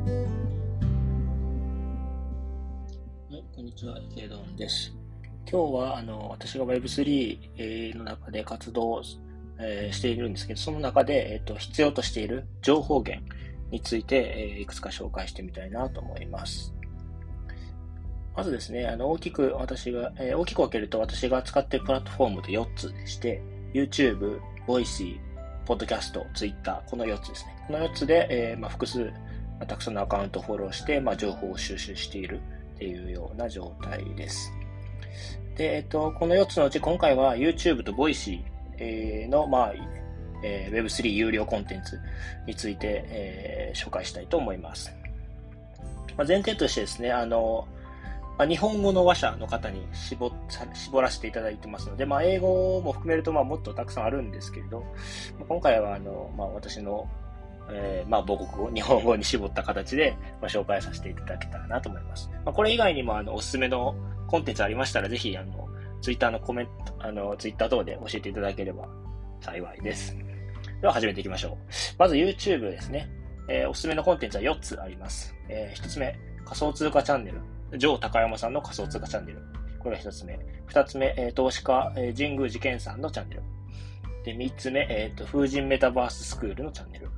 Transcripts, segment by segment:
はい、こんにちは、池ドンです。今日はあの私が Web3 の中で活動えしているんですけど、その中で、えっと必要としている情報源について、えいくつか紹介してみたいなと思います。まずですね、あの大きく私が、え大きく分けると私が使っているプラットフォームで4つでして、YouTube、Voicy、Podcast、Twitter、この4つですね。この4つで、えー、まあ、複数、まあ、たくさんのアカウントをフォローして、まあ、情報を収集しているっていうような状態です。で、えっと、この4つのうち今回は YouTube と Voicy の、まあ、えー、Web3 有料コンテンツについて、えー、紹介したいと思います。まあ、前提としてですね、あの、まあ、日本語の話者の方に絞絞らせていただいてますので、まあ、英語も含めるとまあもっとたくさんあるんですけれど、今回はあの、まあ、私の、えー、まあ母国語、日本語に絞った形で、まあ、紹介させていただけたらなと思います。まあ、これ以外にもあのおすすめのコンテンツありましたら、ぜひあのツイッターのコメント、あのツイッター等で教えていただければ幸いです。では始めていきましょう。まず YouTube ですね。えー、おすすめのコンテンツは4つあります。えー、1つ目、仮想通貨チャンネル。ジョー高山さんの仮想通貨チャンネル。これが一つ目。二つ目、えー、投資家、えー、神宮寺健さんのチャンネル。で、三つ目、えっ、ー、と、風神メタバーススクールのチャンネル。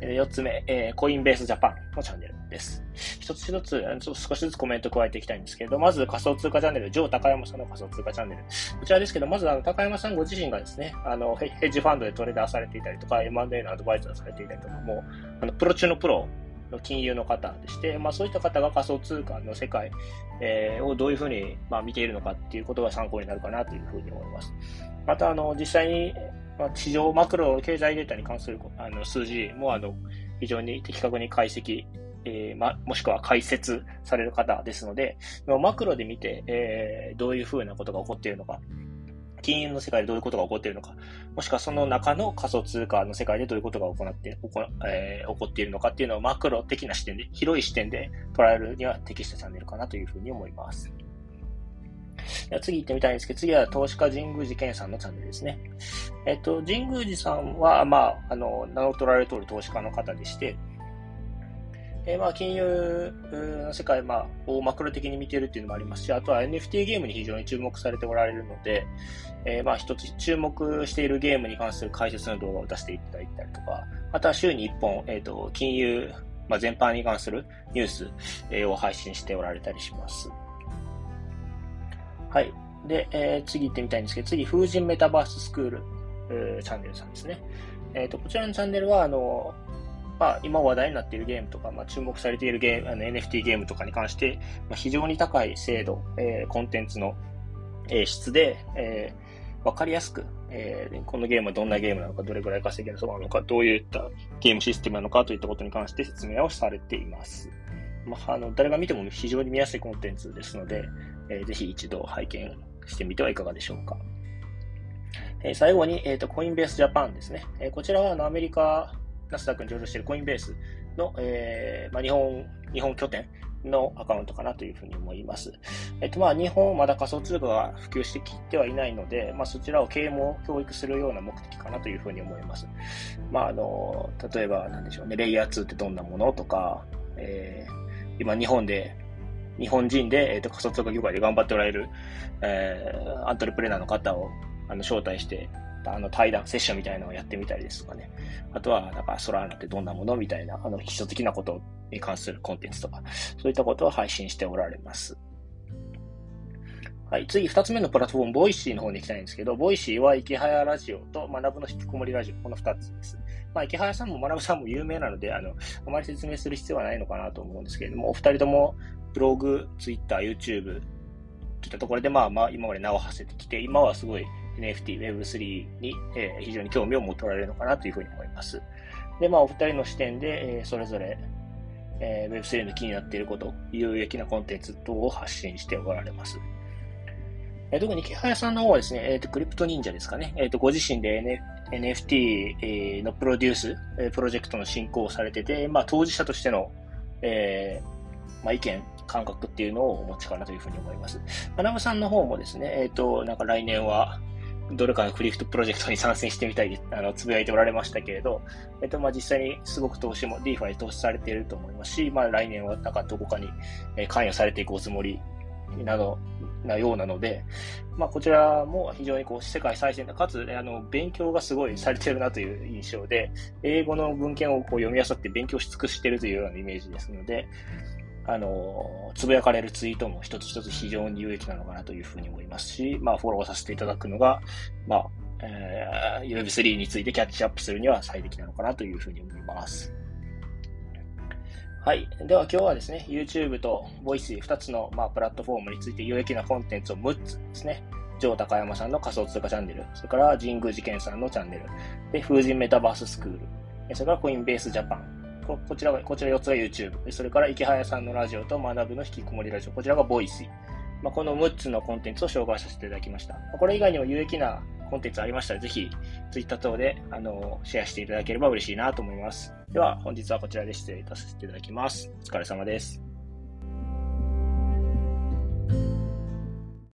4つ目、えー、コインベースジャパンのチャンネルです。一つ一つ、ちょっと少しずつコメント加えていきたいんですけど、まず仮想通貨チャンネル、ジョー高山さんの仮想通貨チャンネル。こちらですけど、まずあの高山さんご自身がですね、あの、ヘッジファンドでトレーダーされていたりとか、M&A のアドバイザーされていたりとかも、あの、プロ中のプロの金融の方でして、まあ、そういった方が仮想通貨の世界、えー、をどういうふうに、まあ、見ているのかっていうことが参考になるかなというふうに思います。また、あの、実際に、まあ、市場マクロ経済データに関するあの数字も、あの、非常に的確に解析、えー、ま、もしくは解説される方ですので、マクロで見て、えー、どういうふうなことが起こっているのか、金融の世界でどういうことが起こっているのか、もしくはその中の仮想通貨の世界でどういうことが行って、起こ,、えー、起こっているのかっていうのをマクロ的な視点で、広い視点で捉えるには適したチャンネルかなというふうに思います。では次行ってみたいんですけど、次は投資家神宮寺健さんのチャンネルですね。えっと、神宮寺さんは、まあ、あの、名の取られる通り投資家の方でして、え、まあ、金融の世界、まあ、をマクロ的に見てるっていうのもありますし、あとは NFT ゲームに非常に注目されておられるので、えー、まあ、一つ注目しているゲームに関する解説の動画を出していただいたりとか、あとは週に1本、えっ、ー、と、金融、まあ、全般に関するニュース、を配信しておられたりします。はい。で、えー、次行ってみたいんですけど、次、風神メタバーススクール、えー、チャンネルさんですね。えっ、ー、と、こちらのチャンネルは、あの、まあ、今話題になっているゲームとか、まあ、注目されているゲーム、あの NFT ゲームとかに関して、まあ、非常に高い精度、えー、コンテンツの、えー、質で、えー、わかりやすく、えー、このゲームはどんなゲームなのか、どれぐらい稼げるそうなのか、どういったゲームシステムなのかといったことに関して説明をされています。まあ、あの、誰が見ても非常に見やすいコンテンツですので、えー、ぜひ一度拝見してみてはいかがでしょうか。えー、最後に、えっ、ー、と、コインベースジャパンですね。えー、こちらはあのアメリカナスダックに上場しているコインベースの、えー、まあ、日本、日本拠点のアカウントかなというふうに思います。えっと、まあ、日本まだ仮想通貨が普及してきてはいないので、まあ、そちらを啓蒙、教育するような目的かなというふうに思います。まあ、あの、例えば、なんでしょうね、レイヤー2ってどんなものとか、えー、今日本で、日本人で、えっ、ー、と、仮想通貨業界で頑張っておられる、えー、アントレプレナーの方を、あの、招待して、あの対談、セッションみたいなのをやってみたりですとかね。あとは、なんか、ソラーナってどんなものみたいな、あの、基礎的なことに関するコンテンツとか、そういったことを配信しておられます。はい。次、二つ目のプラットフォーム、ボイシーの方に行きたいんですけど、ボイシーはイケハヤラジオとマナブの引きこもりラジオ、この二つです。まあ、イケハヤさんもマナブさんも有名なので、あの、あまり説明する必要はないのかなと思うんですけれども、お二人とも、ブログ、ツイッター、YouTube といったところで、まあまあ、今まで名を馳せてきて、今はすごい NFT、Web3 に、えー、非常に興味を持っておられるのかなというふうに思います。で、まあ、お二人の視点で、えー、それぞれ、えー、Web3 の気になっていること、有益なコンテンツ等を発信しておられます。えー、特に木原さんの方はですね、えっ、ー、と、クリプト忍者ですかね。えっ、ー、と、ご自身で、N、NFT のプロデュース、プロジェクトの進行をされてて、まあ、当事者としての、えー、まあ、意見、感覚っていうのをお持ちかなというふうに思います。学さんの方もですね、えっ、ー、と、なんか来年は、どれかのクリフトプロジェクトに参戦してみたいあの、つぶやいておられましたけれど、えっと、まあ、実際にすごく投資も DeFi 投資されていると思いますし、まあ、来年はなんかどこかに関与されていくおつもりなど、なようなので、まあ、こちらも非常にこう世界最先端、かつ、あの勉強がすごいされてるなという印象で、英語の文献をこう読み漁って勉強し尽くしているというようなイメージですので、あの、つぶやかれるツイートも一つ一つ非常に有益なのかなというふうに思いますし、まあ、フォローさせていただくのが、まあ、えー、Web3 についてキャッチアップするには最適なのかなというふうに思います。はい。では今日はですね、YouTube と Voice2 つの、まあ、プラットフォームについて有益なコンテンツを6つですね、ジョー高山さんの仮想通貨チャンネル、それから神宮寺健さんのチャンネル、で、風神メタバーススクール、それからコインベースジャパン、ここちらが、こちら4つが YouTube。それから池早さんのラジオと学ぶの引きこもりラジオ。こちらがボイス。まあ、この6つのコンテンツを紹介させていただきました。これ以外にも有益なコンテンツありましたら、ぜひ Twitter 等であのシェアしていただければ嬉しいなと思います。では、本日はこちらで失礼いたさせていただきます。お疲れ様です。